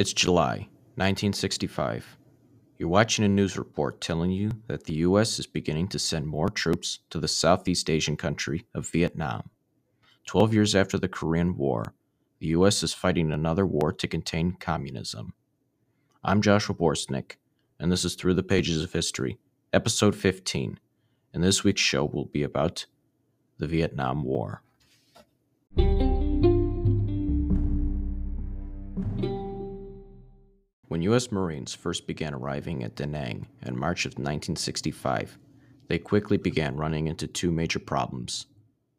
It's July 1965. You're watching a news report telling you that the U.S. is beginning to send more troops to the Southeast Asian country of Vietnam. Twelve years after the Korean War, the U.S. is fighting another war to contain communism. I'm Joshua Borstnik, and this is Through the Pages of History, Episode 15, and this week's show will be about the Vietnam War. When U.S. Marines first began arriving at Da Nang in March of 1965, they quickly began running into two major problems.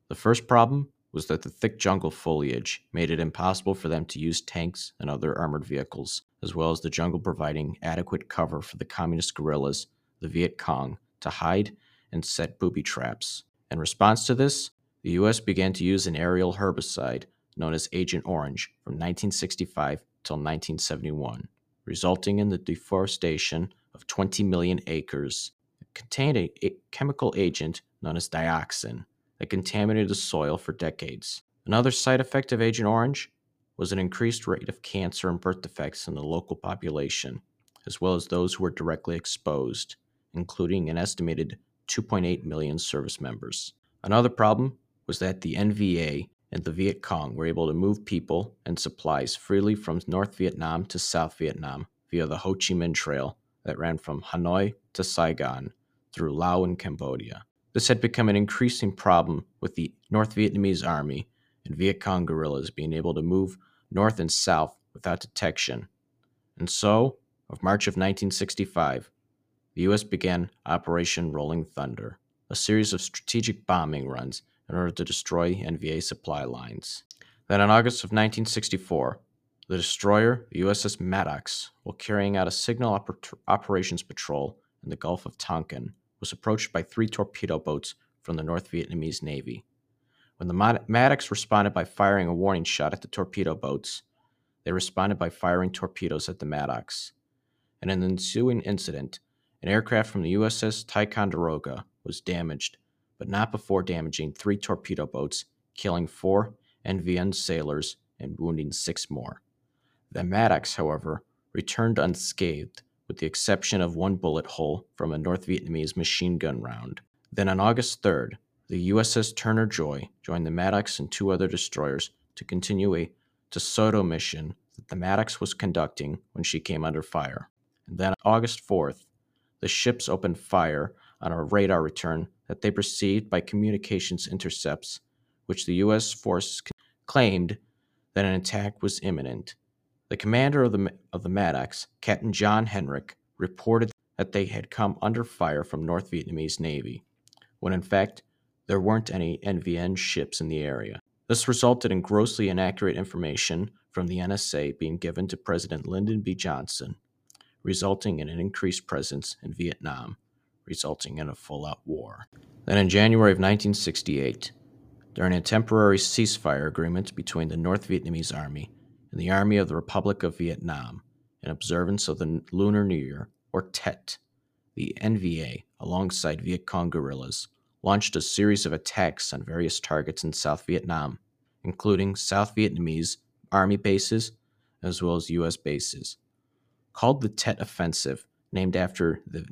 The first problem was that the thick jungle foliage made it impossible for them to use tanks and other armored vehicles, as well as the jungle providing adequate cover for the communist guerrillas, the Viet Cong, to hide and set booby traps. In response to this, the U.S. began to use an aerial herbicide known as Agent Orange from 1965 till 1971 resulting in the deforestation of 20 million acres. Contained a, a chemical agent known as dioxin that contaminated the soil for decades. Another side effect of Agent Orange was an increased rate of cancer and birth defects in the local population, as well as those who were directly exposed, including an estimated 2.8 million service members. Another problem was that the NVA and the Viet Cong were able to move people and supplies freely from North Vietnam to South Vietnam via the Ho Chi Minh Trail that ran from Hanoi to Saigon through Laos and Cambodia. This had become an increasing problem with the North Vietnamese army and Viet Cong guerrillas being able to move north and south without detection. And so, of March of 1965, the U.S. began Operation Rolling Thunder, a series of strategic bombing runs in order to destroy NVA supply lines. Then, in August of 1964, the destroyer, USS Maddox, while carrying out a signal oper- operations patrol in the Gulf of Tonkin, was approached by three torpedo boats from the North Vietnamese Navy. When the Maddox responded by firing a warning shot at the torpedo boats, they responded by firing torpedoes at the Maddox. And in an ensuing incident, an aircraft from the USS Ticonderoga was damaged but not before damaging three torpedo boats, killing four NVN sailors and wounding six more. The Maddox, however, returned unscathed, with the exception of one bullet hole from a North Vietnamese machine gun round. Then on August 3rd, the USS Turner Joy joined the Maddox and two other destroyers to continue a DeSoto mission that the Maddox was conducting when she came under fire. And then on August 4th, the ships opened fire on a radar return that they perceived by communications intercepts, which the U.S. forces claimed that an attack was imminent. The commander of the, of the Maddox, Captain John Herrick, reported that they had come under fire from North Vietnamese Navy, when in fact there weren't any NVN ships in the area. This resulted in grossly inaccurate information from the NSA being given to President Lyndon B. Johnson, resulting in an increased presence in Vietnam resulting in a full out war. Then in January of 1968, during a temporary ceasefire agreement between the North Vietnamese Army and the Army of the Republic of Vietnam, in observance of the Lunar New Year, or Tet, the NVA, alongside Viet Cong guerrillas, launched a series of attacks on various targets in South Vietnam, including South Vietnamese Army bases as well as U.S. bases. Called the Tet Offensive, named after the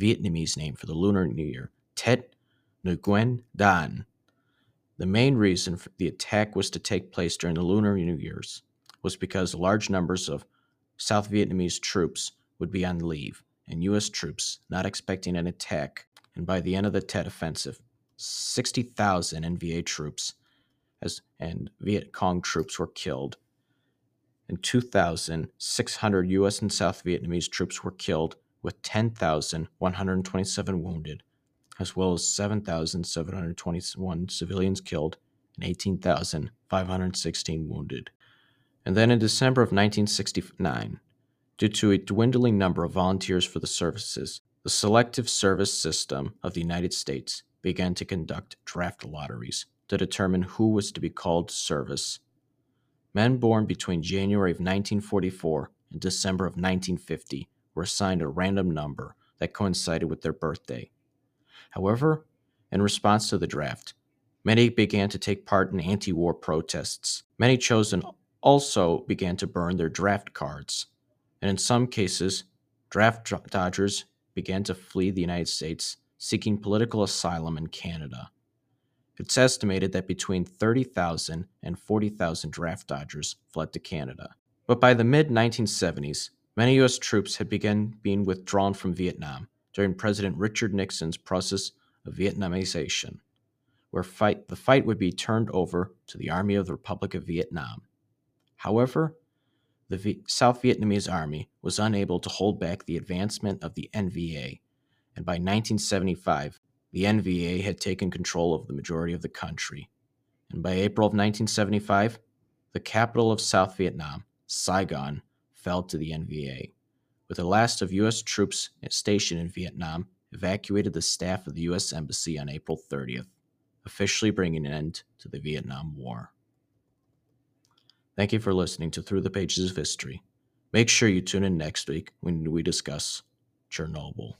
Vietnamese name for the Lunar New Year, Tet Nguyen Dan. The main reason the attack was to take place during the Lunar New Year's was because large numbers of South Vietnamese troops would be on leave, and U.S. troops not expecting an attack. And by the end of the Tet Offensive, 60,000 NVA troops as, and Viet Cong troops were killed, and 2,600 U.S. and South Vietnamese troops were killed with 10,127 wounded, as well as 7,721 civilians killed and 18,516 wounded. And then in December of 1969, due to a dwindling number of volunteers for the services, the Selective Service System of the United States began to conduct draft lotteries to determine who was to be called to service. Men born between January of 1944 and December of 1950 were assigned a random number that coincided with their birthday. However, in response to the draft, many began to take part in anti war protests. Many chosen also began to burn their draft cards. and in some cases, draft dodgers began to flee the United States seeking political asylum in Canada. It's estimated that between 30,000 and 40,000 draft dodgers fled to Canada. But by the mid 1970s, many U.S. troops had begun being withdrawn from Vietnam during President Richard Nixon's process of Vietnamization, where fight, the fight would be turned over to the Army of the Republic of Vietnam. However, the v- South Vietnamese army was unable to hold back the advancement of the NVA, and by 1975, the NVA had taken control of the majority of the country. And by April of 1975, the capital of South Vietnam, Saigon, fell to the NVA. With the last of U.S. troops stationed in Vietnam, evacuated the staff of the U.S. Embassy on April 30th, officially bringing an end to the Vietnam War. Thank you for listening to Through the Pages of History. Make sure you tune in next week when we discuss Chernobyl.